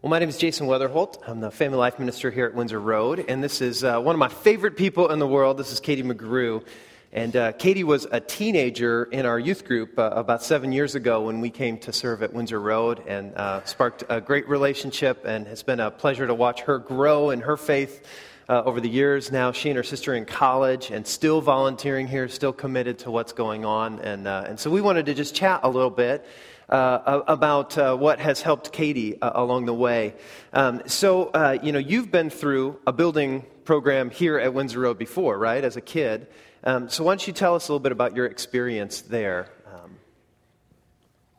Well, my name is Jason Weatherholt. I'm the Family Life Minister here at Windsor Road, and this is uh, one of my favorite people in the world. This is Katie McGrew. And uh, Katie was a teenager in our youth group uh, about seven years ago when we came to serve at Windsor Road and uh, sparked a great relationship, and it's been a pleasure to watch her grow in her faith uh, over the years. Now, she and her sister in college and still volunteering here, still committed to what's going on. And, uh, and so we wanted to just chat a little bit uh, about uh, what has helped Katie uh, along the way. Um, so, uh, you know, you've been through a building program here at Windsor Road before, right, as a kid. Um, so, why don't you tell us a little bit about your experience there? Um,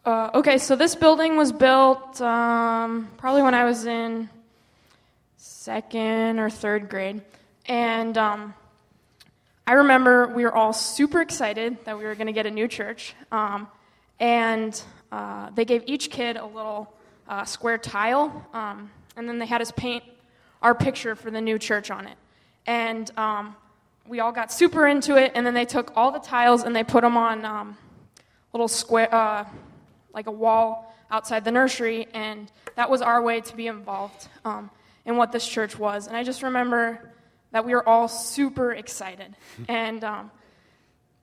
uh, okay, so this building was built um, probably when I was in second or third grade. And um, I remember we were all super excited that we were going to get a new church. Um, and uh, they gave each kid a little uh, square tile, um, and then they had us paint our picture for the new church on it. And um, we all got super into it, and then they took all the tiles and they put them on um, little square, uh, like a wall outside the nursery, and that was our way to be involved um, in what this church was. And I just remember that we were all super excited, and um,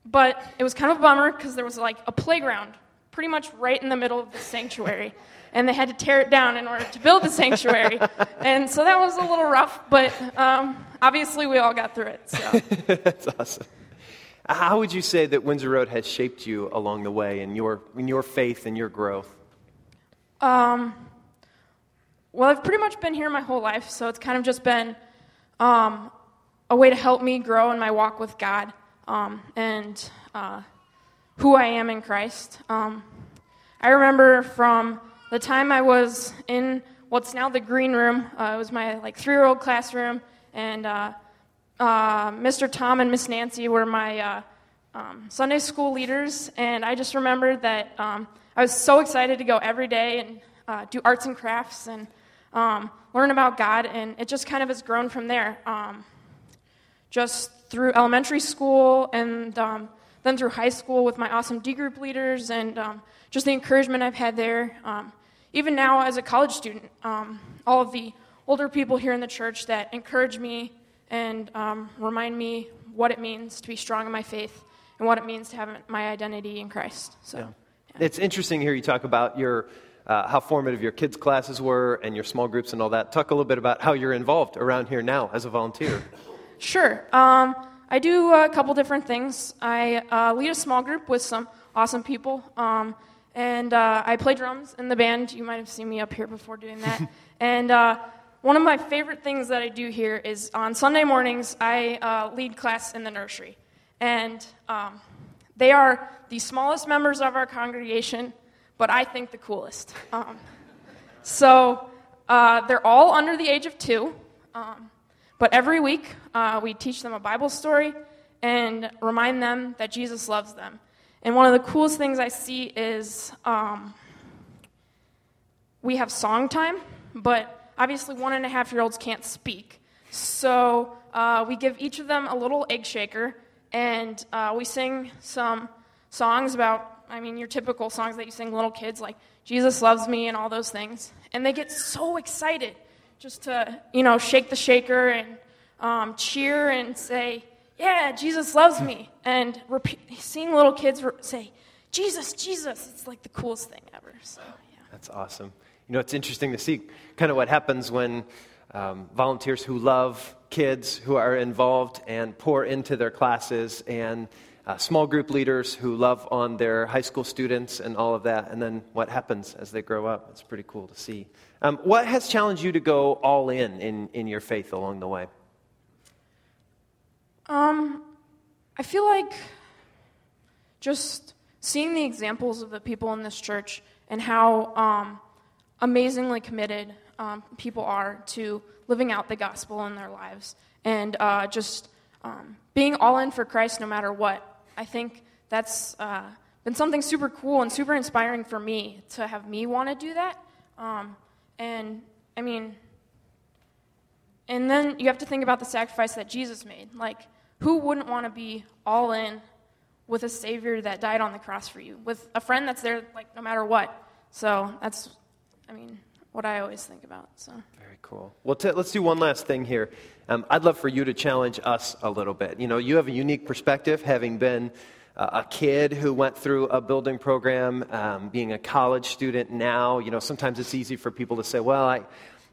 but it was kind of a bummer because there was like a playground pretty much right in the middle of the sanctuary. And they had to tear it down in order to build the sanctuary. and so that was a little rough, but um, obviously we all got through it. So. That's awesome. How would you say that Windsor Road has shaped you along the way in your, in your faith and your growth? Um, well, I've pretty much been here my whole life, so it's kind of just been um, a way to help me grow in my walk with God. Um, and uh, who I am in Christ. Um, I remember from the time I was in what's now the green room. Uh, it was my like three-year-old classroom, and uh, uh, Mr. Tom and Miss Nancy were my uh, um, Sunday school leaders. And I just remember that um, I was so excited to go every day and uh, do arts and crafts and um, learn about God. And it just kind of has grown from there. Um, just through elementary school and um, then through high school with my awesome D group leaders and um, just the encouragement I've had there. Um, even now, as a college student, um, all of the older people here in the church that encourage me and um, remind me what it means to be strong in my faith and what it means to have my identity in Christ. So, yeah. Yeah. It's interesting here you talk about your. Uh, how formative your kids' classes were and your small groups and all that. Talk a little bit about how you're involved around here now as a volunteer. Sure. Um, I do a couple different things. I uh, lead a small group with some awesome people, um, and uh, I play drums in the band. You might have seen me up here before doing that. and uh, one of my favorite things that I do here is on Sunday mornings, I uh, lead class in the nursery. And um, they are the smallest members of our congregation, but I think the coolest. Um, so uh, they're all under the age of two. Um, but every week, uh, we teach them a Bible story and remind them that Jesus loves them. And one of the coolest things I see is um, we have song time, but obviously, one and a half year olds can't speak. So uh, we give each of them a little egg shaker, and uh, we sing some songs about, I mean, your typical songs that you sing little kids, like Jesus loves me and all those things. And they get so excited just to, you know, shake the shaker and um, cheer and say, Yeah, Jesus loves me. And repeat, seeing little kids re- say, Jesus, Jesus, it's like the coolest thing ever. So, yeah. That's awesome. You know, it's interesting to see kind of what happens when um, volunteers who love kids who are involved and pour into their classes and uh, small group leaders who love on their high school students and all of that, and then what happens as they grow up. It's pretty cool to see. Um, what has challenged you to go all in, in in your faith along the way? Um, I feel like just seeing the examples of the people in this church and how um, amazingly committed um, people are to living out the gospel in their lives and uh, just um, being all in for Christ no matter what. I think that's uh, been something super cool and super inspiring for me to have me want to do that. Um, and I mean, and then you have to think about the sacrifice that Jesus made. Like, who wouldn't want to be all in with a Savior that died on the cross for you, with a friend that's there, like, no matter what? So that's, I mean, what I always think about. So very cool. Well, t- let's do one last thing here. Um, I'd love for you to challenge us a little bit. You know, you have a unique perspective, having been a kid who went through a building program, um, being a college student now. You know, sometimes it's easy for people to say, "Well, I."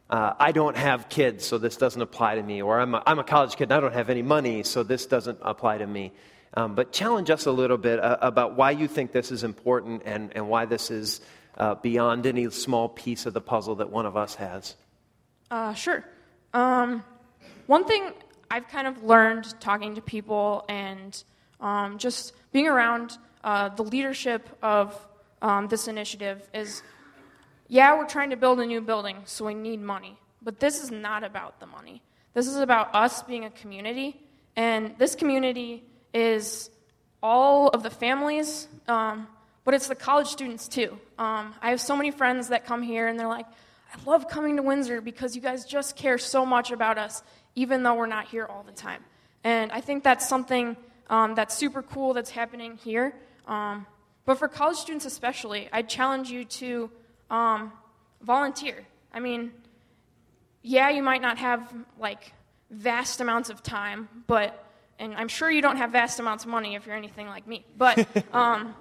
Uh, I don't have kids, so this doesn't apply to me. Or I'm a, I'm a college kid and I don't have any money, so this doesn't apply to me. Um, but challenge us a little bit uh, about why you think this is important and, and why this is uh, beyond any small piece of the puzzle that one of us has. Uh, sure. Um, one thing I've kind of learned talking to people and um, just being around uh, the leadership of um, this initiative is yeah, we're trying to build a new building, so we need money. But this is not about the money. This is about us being a community, and this community is all of the families, um, but it's the college students too. Um, I have so many friends that come here and they're like, I love coming to Windsor because you guys just care so much about us, even though we're not here all the time. And I think that's something um, that's super cool that's happening here. Um, but for college students especially, I challenge you to um, volunteer. I mean, yeah, you might not have like vast amounts of time, but and I'm sure you don't have vast amounts of money if you're anything like me, but um,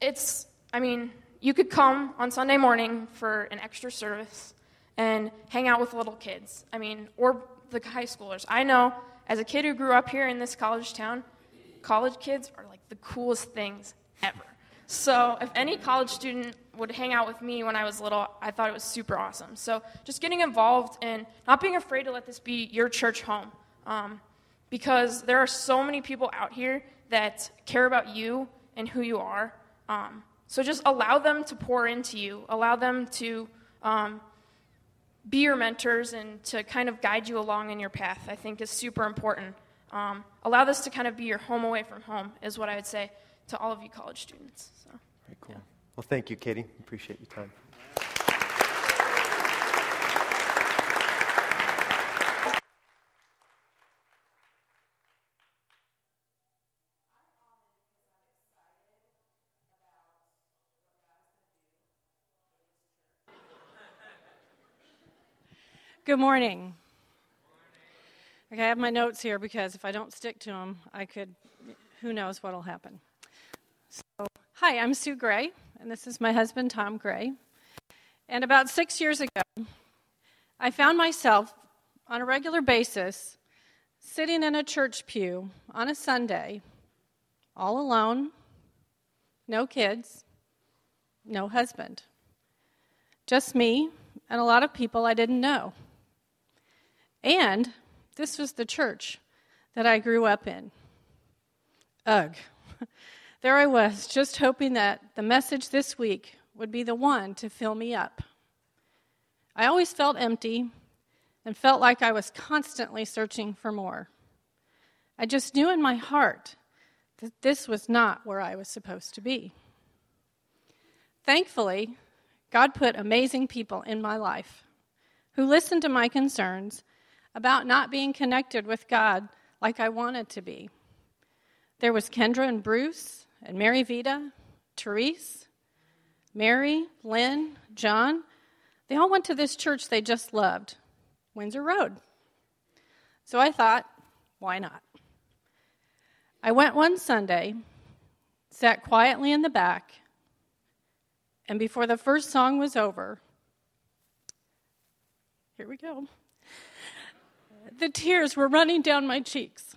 it's, I mean, you could come on Sunday morning for an extra service and hang out with little kids. I mean, or the high schoolers. I know as a kid who grew up here in this college town, college kids are like the coolest things ever. So if any college student would hang out with me when I was little, I thought it was super awesome. So just getting involved and not being afraid to let this be your church home. Um, because there are so many people out here that care about you and who you are. Um, so just allow them to pour into you, allow them to um, be your mentors and to kind of guide you along in your path, I think is super important. Um, allow this to kind of be your home away from home, is what I would say to all of you college students. So, Very cool. Yeah. Well, thank you, Katie. Appreciate your time. Good morning. Okay, I have my notes here because if I don't stick to them, I could, who knows what will happen. So, hi, I'm Sue Gray, and this is my husband, Tom Gray. And about six years ago, I found myself on a regular basis sitting in a church pew on a Sunday, all alone, no kids, no husband, just me and a lot of people I didn't know. And this was the church that I grew up in. Ugh. There I was, just hoping that the message this week would be the one to fill me up. I always felt empty and felt like I was constantly searching for more. I just knew in my heart that this was not where I was supposed to be. Thankfully, God put amazing people in my life who listened to my concerns about not being connected with God like I wanted to be. There was Kendra and Bruce, and Mary Vita, Therese, Mary, Lynn, John. They all went to this church they just loved, Windsor Road. So I thought, why not? I went one Sunday, sat quietly in the back, and before the first song was over, here we go the tears were running down my cheeks.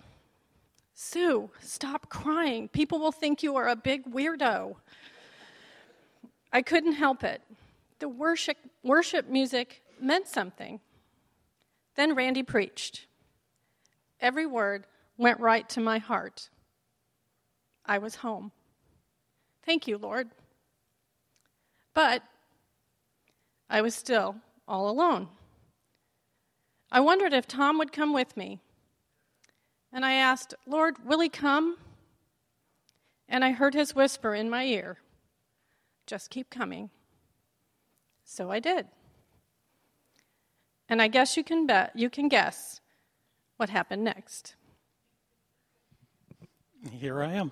Sue, stop crying. People will think you are a big weirdo. I couldn't help it. The worship, worship music meant something. Then Randy preached. Every word went right to my heart. I was home. Thank you, Lord. But I was still all alone. I wondered if Tom would come with me. And I asked, Lord, will he come? And I heard his whisper in my ear, just keep coming. So I did. And I guess you can bet you can guess what happened next. Here I am.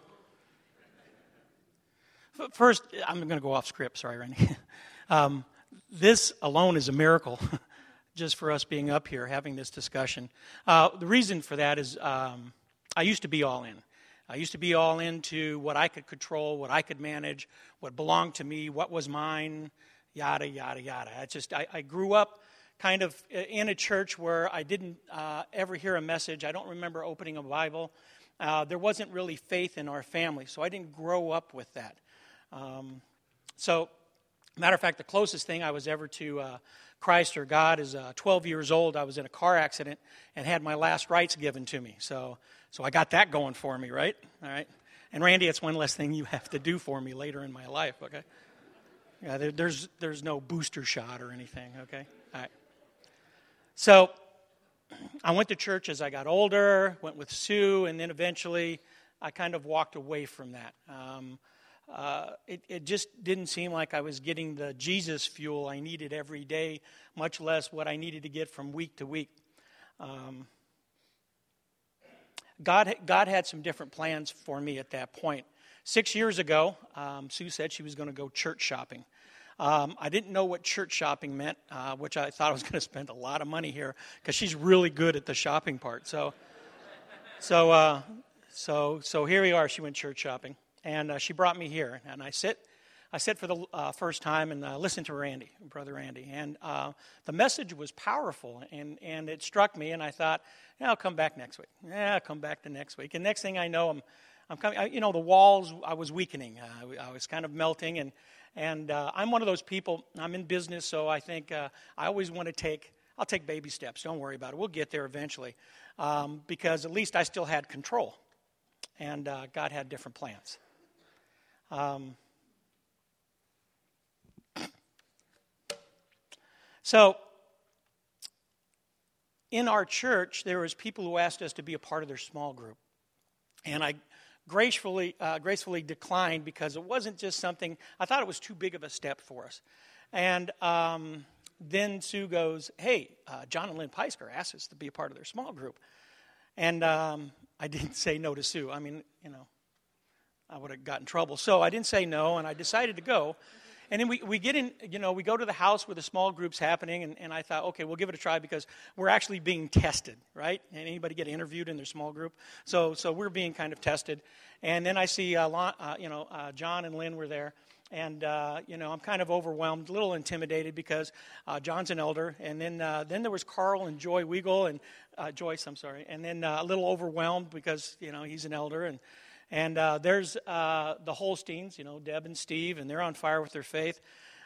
First, I'm going to go off script. Sorry, Randy. um, this alone is a miracle, just for us being up here having this discussion. Uh, the reason for that is um, I used to be all in. I used to be all into what I could control, what I could manage, what belonged to me, what was mine, yada, yada, yada. I just, I, I grew up kind of in a church where I didn't uh, ever hear a message. I don't remember opening a Bible. Uh, there wasn't really faith in our family, so I didn't grow up with that. Um, so, matter of fact, the closest thing I was ever to uh, Christ or God is uh, 12 years old. I was in a car accident and had my last rites given to me. So, so I got that going for me, right? All right. And Randy, it's one less thing you have to do for me later in my life, okay? Yeah, there, there's, there's no booster shot or anything, okay? All right. So I went to church as I got older, went with Sue, and then eventually I kind of walked away from that. Um, uh, it, it, just didn't seem like I was getting the Jesus fuel I needed every day, much less what I needed to get from week to week. Um, God, God had some different plans for me at that point. Six years ago, um, Sue said she was going to go church shopping. Um, I didn't know what church shopping meant, uh, which I thought I was going to spend a lot of money here because she's really good at the shopping part. So, so, uh, so, so here we are. She went church shopping, and uh, she brought me here, and I sit. I sit for the uh, first time and uh, listened to Randy, brother Randy, and uh, the message was powerful, and, and it struck me, and I thought, yeah, I'll come back next week. Yeah, I'll come back the next week. And next thing I know, I'm, I'm coming. I, you know, the walls. I was weakening. Uh, I was kind of melting, and and uh, I'm one of those people. I'm in business, so I think I always want to take. I'll take baby steps. Don't worry about it. We'll get there eventually, um, because at least I still had control, and God had different plans. Um, so in our church, there was people who asked us to be a part of their small group. And I gracefully, uh, gracefully declined because it wasn't just something, I thought it was too big of a step for us. And um, then Sue goes, Hey, uh, John and Lynn Peisker asked us to be a part of their small group. And um, I didn't say no to Sue. I mean, you know, I would have gotten in trouble. So I didn't say no, and I decided to go. And then we, we get in, you know, we go to the house where the small group's happening, and, and I thought, okay, we'll give it a try because we're actually being tested, right? And anybody get interviewed in their small group? So, so we're being kind of tested. And then I see, uh, uh, you know, uh, John and Lynn were there. And uh, you know, I'm kind of overwhelmed, a little intimidated because uh, John's an elder, and then uh, then there was Carl and Joy Weigel and Joyce, I'm sorry, and then a little overwhelmed because you know he's an elder, and and uh, there's uh, the Holsteins, you know, Deb and Steve, and they're on fire with their faith.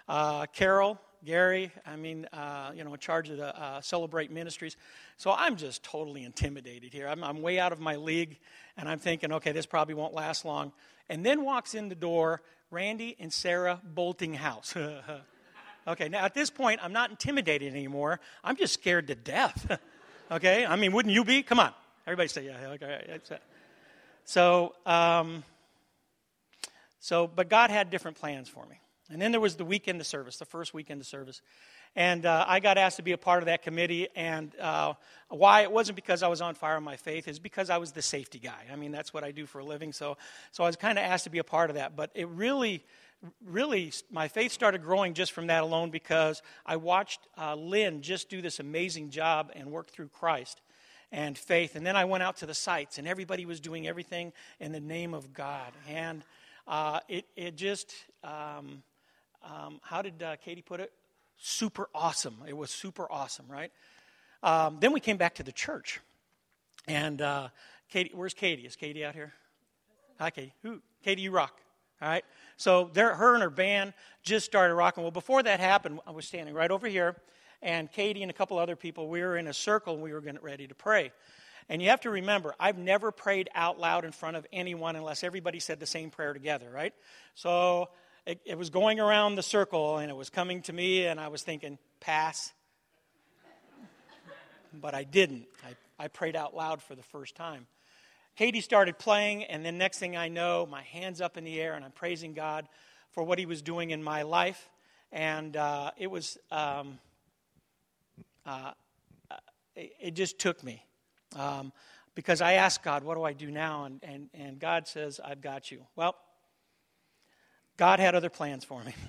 Uh, Carol, Gary, I mean, uh, you know, in charge of the uh, Celebrate Ministries. So I'm just totally intimidated here. I'm, I'm way out of my league, and I'm thinking, okay, this probably won't last long. And then walks in the door Randy and Sarah Boltinghouse. okay, now at this point, I'm not intimidated anymore. I'm just scared to death. okay, I mean, wouldn't you be? Come on. Everybody say, yeah, okay. So, um, so, but God had different plans for me. And then there was the weekend of service, the first weekend of service. And uh, I got asked to be a part of that committee. And uh, why? It wasn't because I was on fire in my faith. is because I was the safety guy. I mean, that's what I do for a living. So, so I was kind of asked to be a part of that. But it really, really, my faith started growing just from that alone because I watched uh, Lynn just do this amazing job and work through Christ and faith. And then I went out to the sites, and everybody was doing everything in the name of God. And uh, it, it just, um, um, how did uh, Katie put it? Super awesome. It was super awesome, right? Um, then we came back to the church. And uh, Katie, where's Katie? Is Katie out here? Hi, Katie. Who? Katie, you rock. All right. So there, her and her band just started rocking. Well, before that happened, I was standing right over here and Katie and a couple other people, we were in a circle and we were getting ready to pray. And you have to remember, I've never prayed out loud in front of anyone unless everybody said the same prayer together, right? So it, it was going around the circle and it was coming to me, and I was thinking, pass. but I didn't. I, I prayed out loud for the first time. Katie started playing, and then next thing I know, my hands up in the air, and I'm praising God for what He was doing in my life. And uh, it was um, uh, it, it, just took me. Um, because I asked God, what do I do now? And, and, and God says, I've got you. Well, God had other plans for me.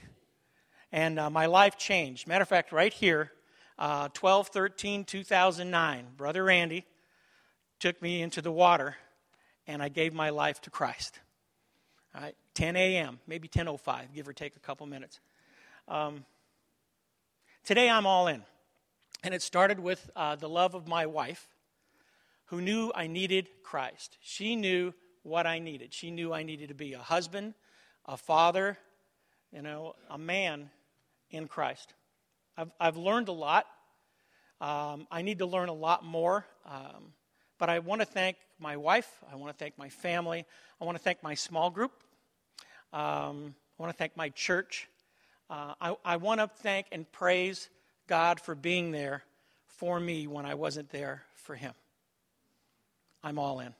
And uh, my life changed. Matter of fact, right here, uh, 12 13 2009, Brother Randy took me into the water and I gave my life to Christ. All right, 10 a.m., maybe 10.05, give or take a couple minutes. Um, today I'm all in. And it started with uh, the love of my wife, who knew I needed Christ. She knew what I needed. She knew I needed to be a husband, a father, you know, a man in Christ. I've, I've learned a lot. Um, I need to learn a lot more. Um, but I want to thank my wife. I want to thank my family. I want to thank my small group. Um, I want to thank my church. Uh, I, I want to thank and praise God for being there for me when I wasn't there for Him. I'm all in.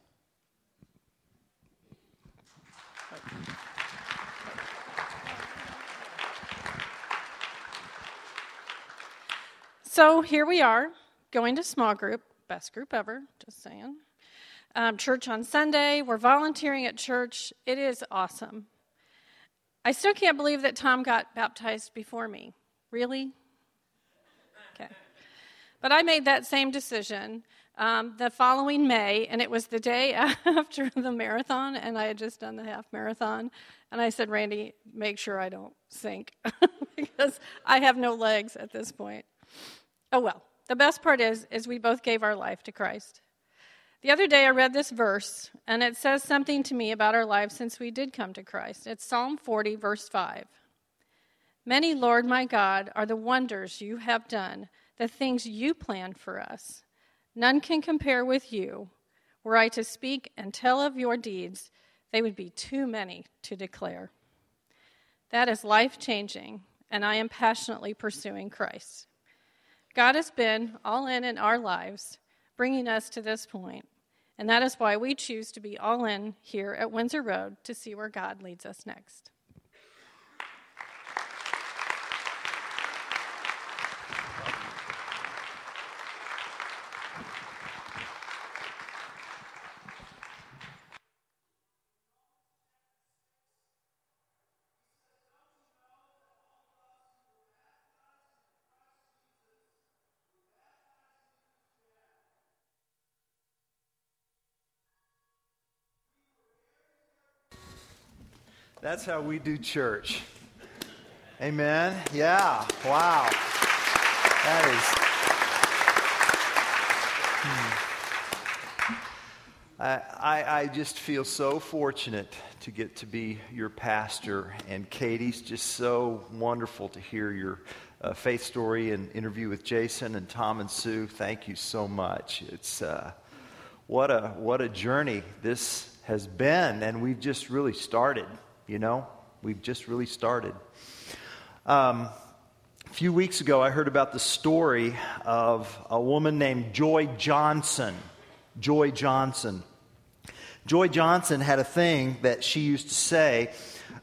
So here we are, going to small group, best group ever, just saying. Um, church on Sunday, we're volunteering at church. It is awesome. I still can't believe that Tom got baptized before me. Really? But I made that same decision um, the following May, and it was the day after the marathon, and I had just done the half marathon. And I said, Randy, make sure I don't sink because I have no legs at this point. Oh well, the best part is, is we both gave our life to Christ. The other day I read this verse, and it says something to me about our lives since we did come to Christ. It's Psalm 40, verse 5. Many, Lord my God, are the wonders you have done, the things you planned for us. None can compare with you. Were I to speak and tell of your deeds, they would be too many to declare. That is life changing, and I am passionately pursuing Christ. God has been all in in our lives, bringing us to this point, and that is why we choose to be all in here at Windsor Road to see where God leads us next. That's how we do church. Amen. Yeah. Wow. That is. Hmm. I, I, I just feel so fortunate to get to be your pastor. And Katie's just so wonderful to hear your uh, faith story and interview with Jason and Tom and Sue. Thank you so much. It's uh, what a what a journey this has been, and we've just really started. You know, we've just really started. Um, a few weeks ago, I heard about the story of a woman named Joy Johnson. Joy Johnson. Joy Johnson had a thing that she used to say,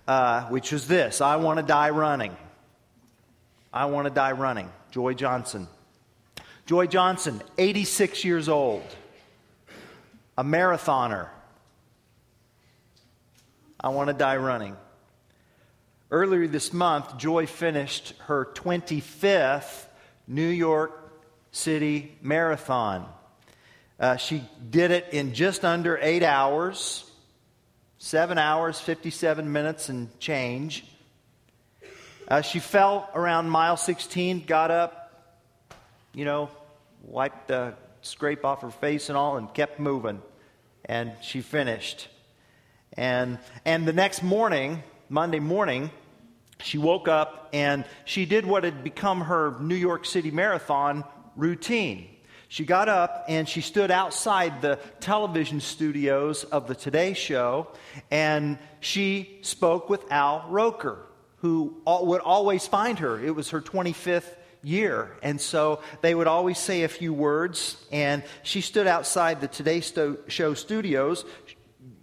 uh, which was this I want to die running. I want to die running. Joy Johnson. Joy Johnson, 86 years old, a marathoner, I want to die running. Earlier this month, Joy finished her 25th New York City Marathon. Uh, she did it in just under eight hours, seven hours, 57 minutes, and change. Uh, she fell around mile 16, got up, you know, wiped the scrape off her face and all, and kept moving. And she finished. And, and the next morning, Monday morning, she woke up and she did what had become her New York City Marathon routine. She got up and she stood outside the television studios of the Today Show and she spoke with Al Roker, who would always find her. It was her 25th year. And so they would always say a few words. And she stood outside the Today Show studios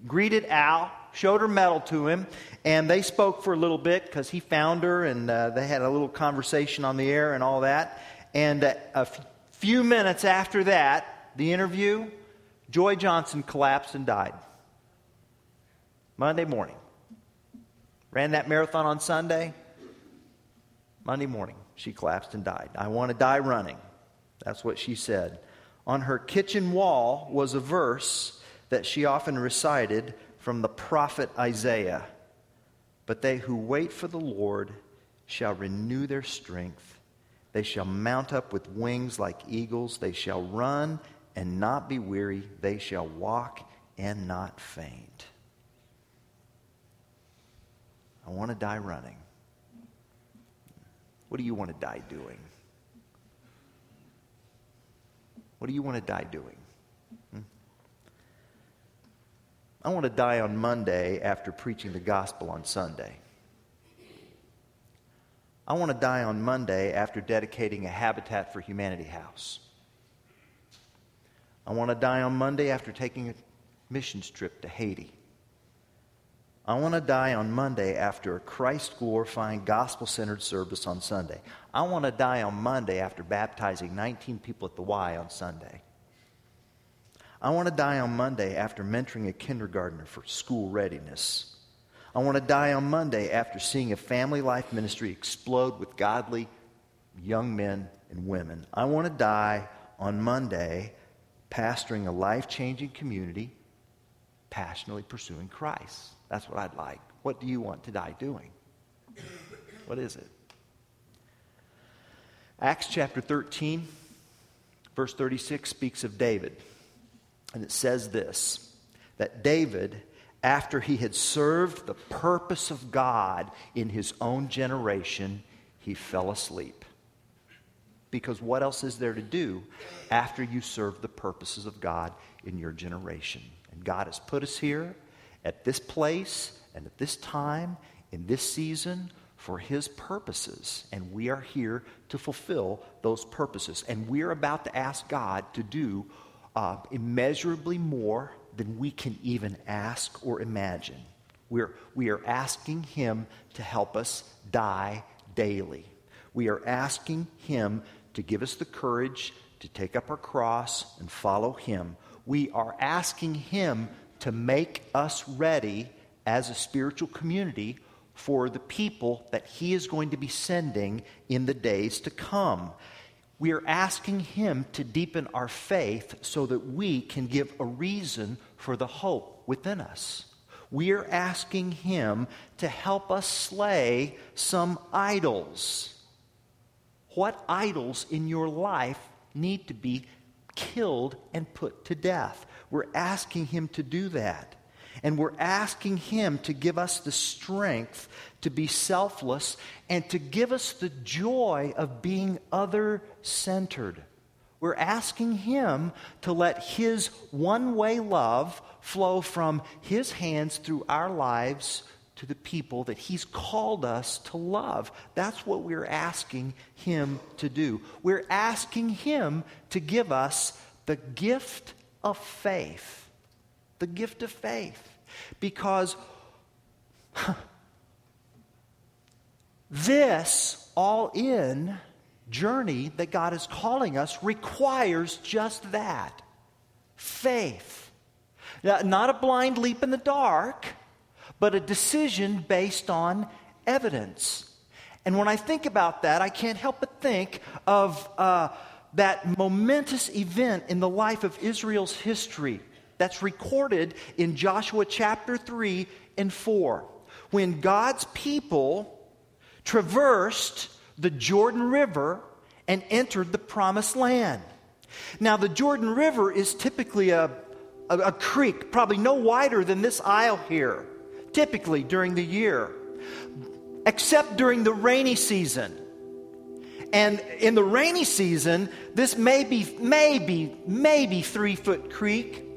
greeted Al, showed her medal to him, and they spoke for a little bit because he found her and uh, they had a little conversation on the air and all that. And uh, a f- few minutes after that, the interview, Joy Johnson collapsed and died. Monday morning. Ran that marathon on Sunday. Monday morning, she collapsed and died. I want to die running. That's what she said. On her kitchen wall was a verse that she often recited from the prophet Isaiah. But they who wait for the Lord shall renew their strength. They shall mount up with wings like eagles. They shall run and not be weary. They shall walk and not faint. I want to die running. What do you want to die doing? What do you want to die doing? I want to die on Monday after preaching the gospel on Sunday. I want to die on Monday after dedicating a Habitat for Humanity house. I want to die on Monday after taking a missions trip to Haiti. I want to die on Monday after a Christ glorifying, gospel centered service on Sunday. I want to die on Monday after baptizing 19 people at the Y on Sunday. I want to die on Monday after mentoring a kindergartner for school readiness. I want to die on Monday after seeing a family life ministry explode with godly young men and women. I want to die on Monday pastoring a life changing community, passionately pursuing Christ. That's what I'd like. What do you want to die doing? What is it? Acts chapter 13, verse 36 speaks of David. And it says this that David, after he had served the purpose of God in his own generation, he fell asleep. Because what else is there to do after you serve the purposes of God in your generation? And God has put us here at this place and at this time in this season for His purposes. And we are here to fulfill those purposes. And we're about to ask God to do uh, immeasurably more than we can even ask or imagine. We're, we are asking Him to help us die daily. We are asking Him to give us the courage to take up our cross and follow Him. We are asking Him to make us ready as a spiritual community for the people that He is going to be sending in the days to come. We are asking Him to deepen our faith so that we can give a reason for the hope within us. We are asking Him to help us slay some idols. What idols in your life need to be killed and put to death? We're asking Him to do that. And we're asking Him to give us the strength to be selfless and to give us the joy of being other centered. We're asking Him to let His one way love flow from His hands through our lives to the people that He's called us to love. That's what we're asking Him to do. We're asking Him to give us the gift of faith. The gift of faith. Because this all in journey that God is calling us requires just that faith. Now, not a blind leap in the dark, but a decision based on evidence. And when I think about that, I can't help but think of uh, that momentous event in the life of Israel's history that's recorded in Joshua chapter 3 and 4. When God's people traversed the Jordan River and entered the promised land. Now, the Jordan River is typically a, a, a, creek, probably no wider than this aisle here, typically during the year, except during the rainy season. And in the rainy season, this may be, maybe, maybe three foot creek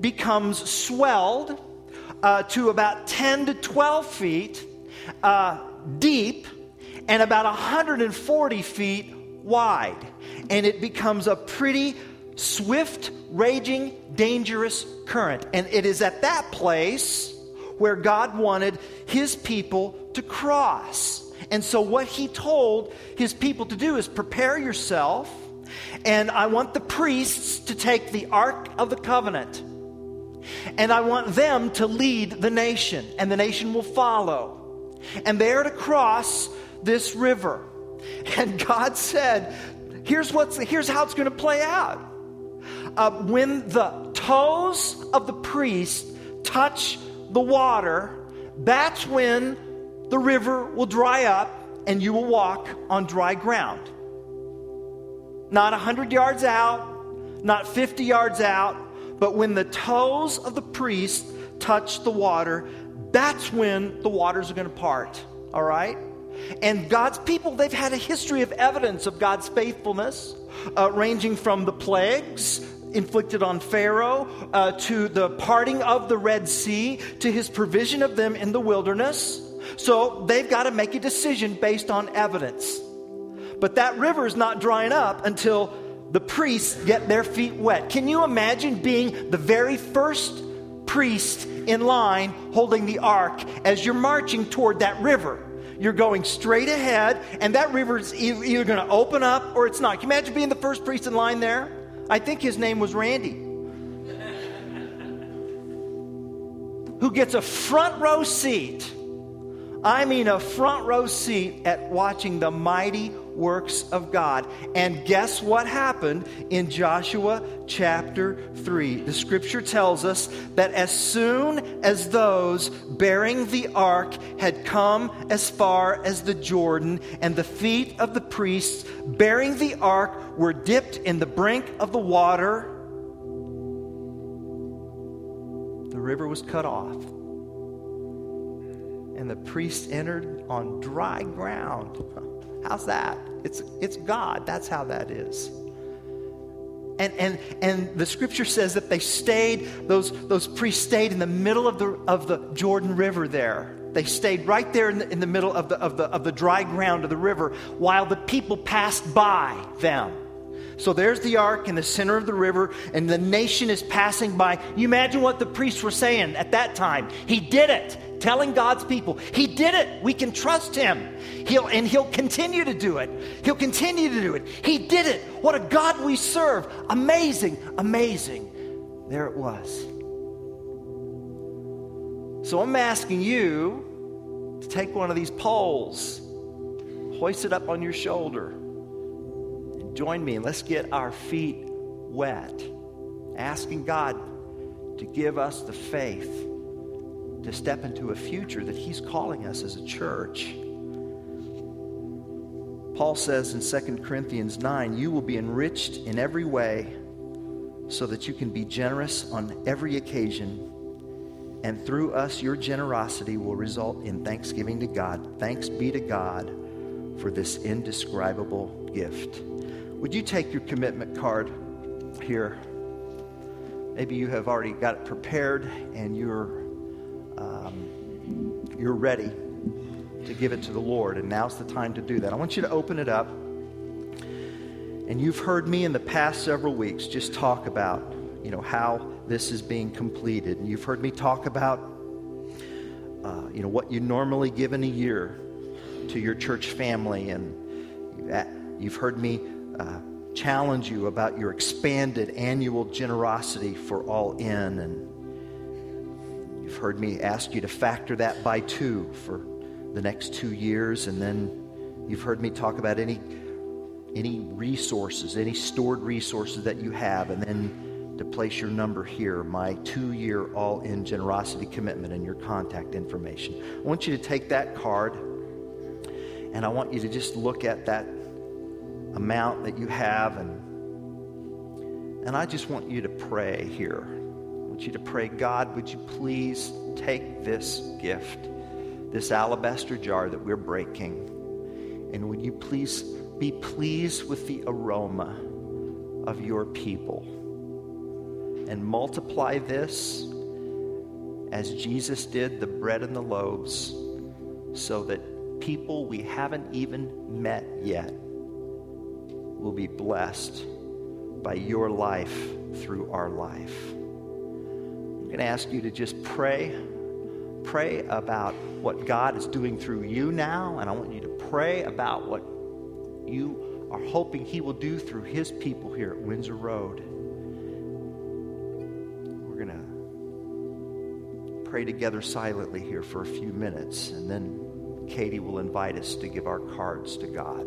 becomes swelled uh, to about 10 to 12 feet uh, deep and about 140 feet wide. And it becomes a pretty swift, raging, dangerous current. And it is at that place where God wanted his people to cross. And so, what he told his people to do is prepare yourself, and I want the priests to take the Ark of the Covenant and I want them to lead the nation, and the nation will follow. And they are to cross this river. And God said, here's, what's, here's how it's going to play out. Uh, when the toes of the priest touch the water, that's when the river will dry up and you will walk on dry ground. Not 100 yards out, not 50 yards out, but when the toes of the priest touch the water, that's when the waters are going to part. All right? And God's people, they've had a history of evidence of God's faithfulness, uh, ranging from the plagues inflicted on Pharaoh uh, to the parting of the Red Sea to his provision of them in the wilderness. So they've got to make a decision based on evidence. But that river is not drying up until the priests get their feet wet. Can you imagine being the very first priest in line holding the ark as you're marching toward that river? You're going straight ahead, and that river is either going to open up or it's not. Can you imagine being the first priest in line there? I think his name was Randy. Who gets a front row seat I mean, a front row seat at watching the mighty works of God. And guess what happened in Joshua chapter 3? The scripture tells us that as soon as those bearing the ark had come as far as the Jordan, and the feet of the priests bearing the ark were dipped in the brink of the water, the river was cut off and the priest entered on dry ground. How's that? It's, it's God. That's how that is. And, and, and the scripture says that they stayed, those, those priests stayed in the middle of the, of the Jordan River there. They stayed right there in the, in the middle of the, of, the, of the dry ground of the river while the people passed by them. So there's the ark in the center of the river, and the nation is passing by. You imagine what the priests were saying at that time. He did it telling God's people, He did it. We can trust Him. He'll, and He'll continue to do it. He'll continue to do it. He did it. What a God we serve. Amazing, amazing. There it was. So I'm asking you to take one of these poles, hoist it up on your shoulder, join me, and let's get our feet wet, asking God to give us the faith to step into a future that He's calling us as a church. Paul says in 2 Corinthians 9, You will be enriched in every way so that you can be generous on every occasion. And through us, your generosity will result in thanksgiving to God. Thanks be to God for this indescribable gift. Would you take your commitment card here? Maybe you have already got it prepared and you're um, you're ready to give it to the Lord, and now's the time to do that. I want you to open it up. And you've heard me in the past several weeks just talk about, you know, how this is being completed. And you've heard me talk about, uh, you know, what you normally give in a year to your church family. And you've heard me uh, challenge you about your expanded annual generosity for all in. And You've heard me ask you to factor that by two for the next two years, and then you've heard me talk about any any resources, any stored resources that you have, and then to place your number here, my two year all in generosity commitment, and your contact information. I want you to take that card and I want you to just look at that amount that you have and and I just want you to pray here. I want you to pray, God, would you please take this gift, this alabaster jar that we're breaking, and would you please be pleased with the aroma of your people and multiply this as Jesus did the bread and the loaves so that people we haven't even met yet will be blessed by your life through our life. I'm going to ask you to just pray. Pray about what God is doing through you now, and I want you to pray about what you are hoping He will do through His people here at Windsor Road. We're going to pray together silently here for a few minutes, and then Katie will invite us to give our cards to God.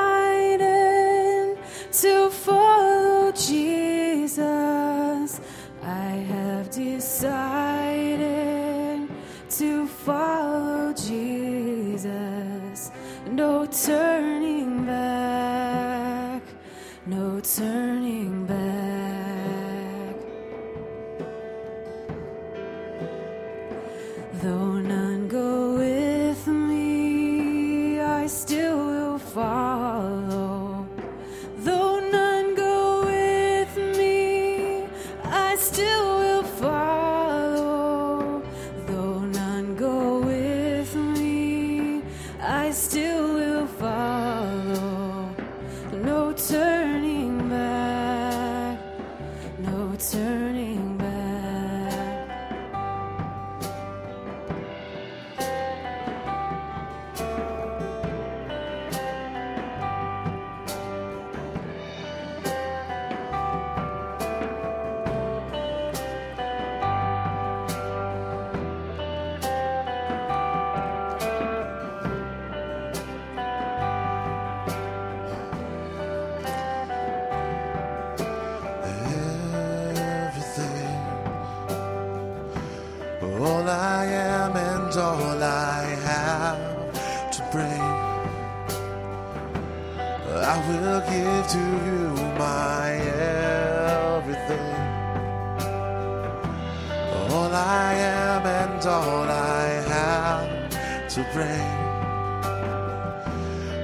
to bring.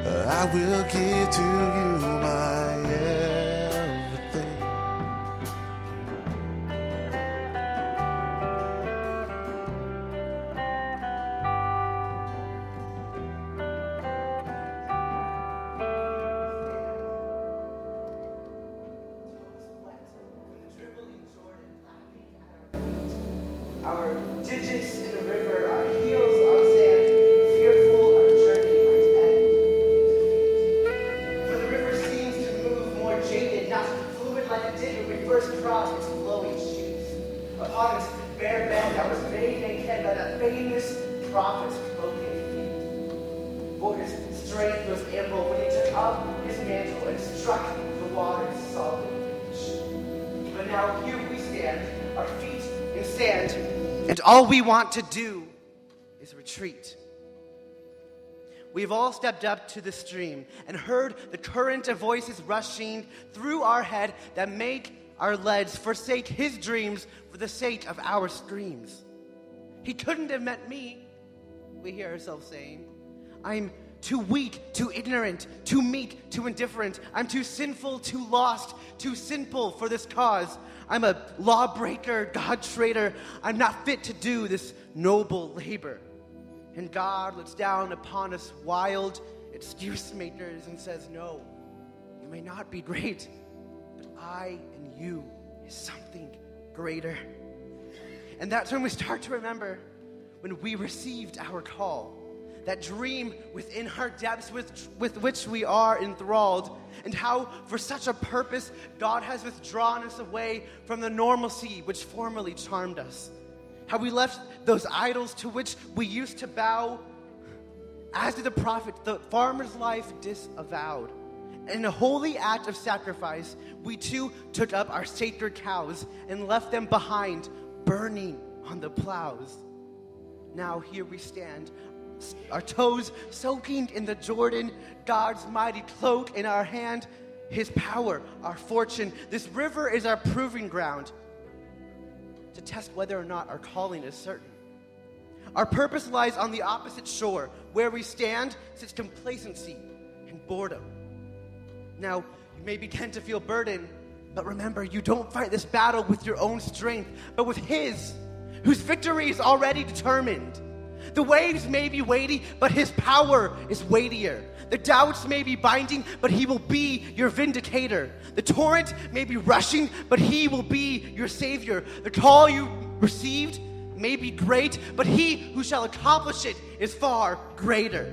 Uh, I will give to you my everything. Our digits all we want to do is retreat. We've all stepped up to the stream and heard the current of voices rushing through our head that make our legs forsake his dreams for the sake of our screams. He couldn't have met me, we hear ourselves saying. I'm too weak, too ignorant, too meek, too indifferent. I'm too sinful, too lost, too sinful for this cause. I'm a lawbreaker, God traitor. I'm not fit to do this noble labor. And God looks down upon us wild excuse makers and says, No, you may not be great, but I and you is something greater. And that's when we start to remember when we received our call, that dream within our depths with, with which we are enthralled, and how, for such a purpose, God has withdrawn us away from the normalcy which formerly charmed us. How we left those idols to which we used to bow, as did the prophet, the farmer's life disavowed. In a holy act of sacrifice, we too took up our sacred cows and left them behind, burning on the plows. Now here we stand, our toes soaking in the Jordan, God's mighty cloak in our hand, His power, our fortune. This river is our proving ground to test whether or not our calling is certain. Our purpose lies on the opposite shore. Where we stand sits complacency and boredom. Now, you may begin to feel burdened, but remember, you don't fight this battle with your own strength, but with His, whose victory is already determined. The waves may be weighty, but His power is weightier. The doubts may be binding, but He will be your vindicator. The torrent may be rushing, but He will be your Savior. The call you received may be great, but He who shall accomplish it is far greater.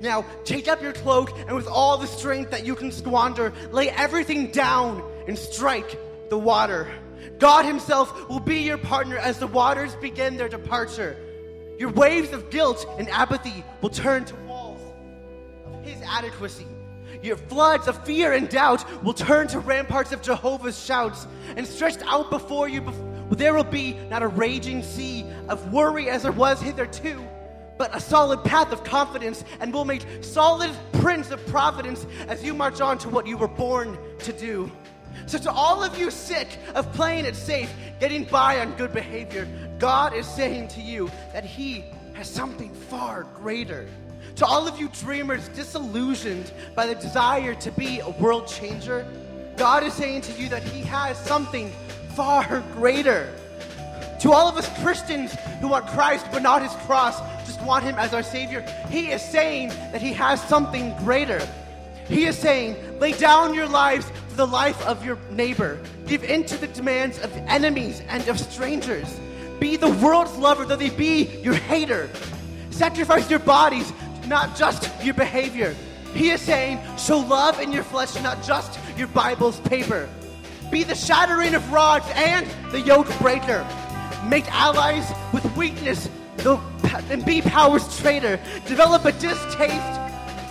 Now, take up your cloak, and with all the strength that you can squander, lay everything down and strike the water. God Himself will be your partner as the waters begin their departure. Your waves of guilt and apathy will turn to walls of His adequacy. Your floods of fear and doubt will turn to ramparts of Jehovah's shouts, and stretched out before you, there will be not a raging sea of worry as there was hitherto, but a solid path of confidence, and will make solid prints of providence as you march on to what you were born to do. So, to all of you sick of playing it safe, getting by on good behavior, God is saying to you that He has something far greater. To all of you dreamers disillusioned by the desire to be a world changer, God is saying to you that He has something far greater. To all of us Christians who want Christ but not His cross, just want Him as our Savior, He is saying that He has something greater. He is saying, lay down your lives for the life of your neighbor. Give in to the demands of enemies and of strangers. Be the world's lover, though they be your hater. Sacrifice your bodies, not just your behavior. He is saying, show love in your flesh, not just your Bible's paper. Be the shattering of rods and the yoke breaker. Make allies with weakness though- and be power's traitor. Develop a distaste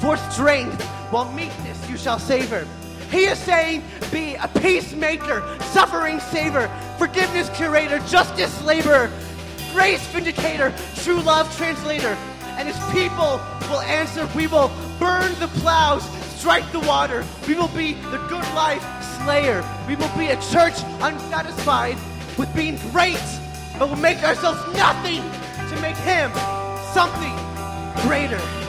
for strength, while meekness you shall savor. He is saying, be a peacemaker, suffering saver, forgiveness curator, justice laborer, grace vindicator, true love translator. And his people will answer, we will burn the plows, strike the water. We will be the good life slayer. We will be a church unsatisfied with being great, but will make ourselves nothing to make him something greater.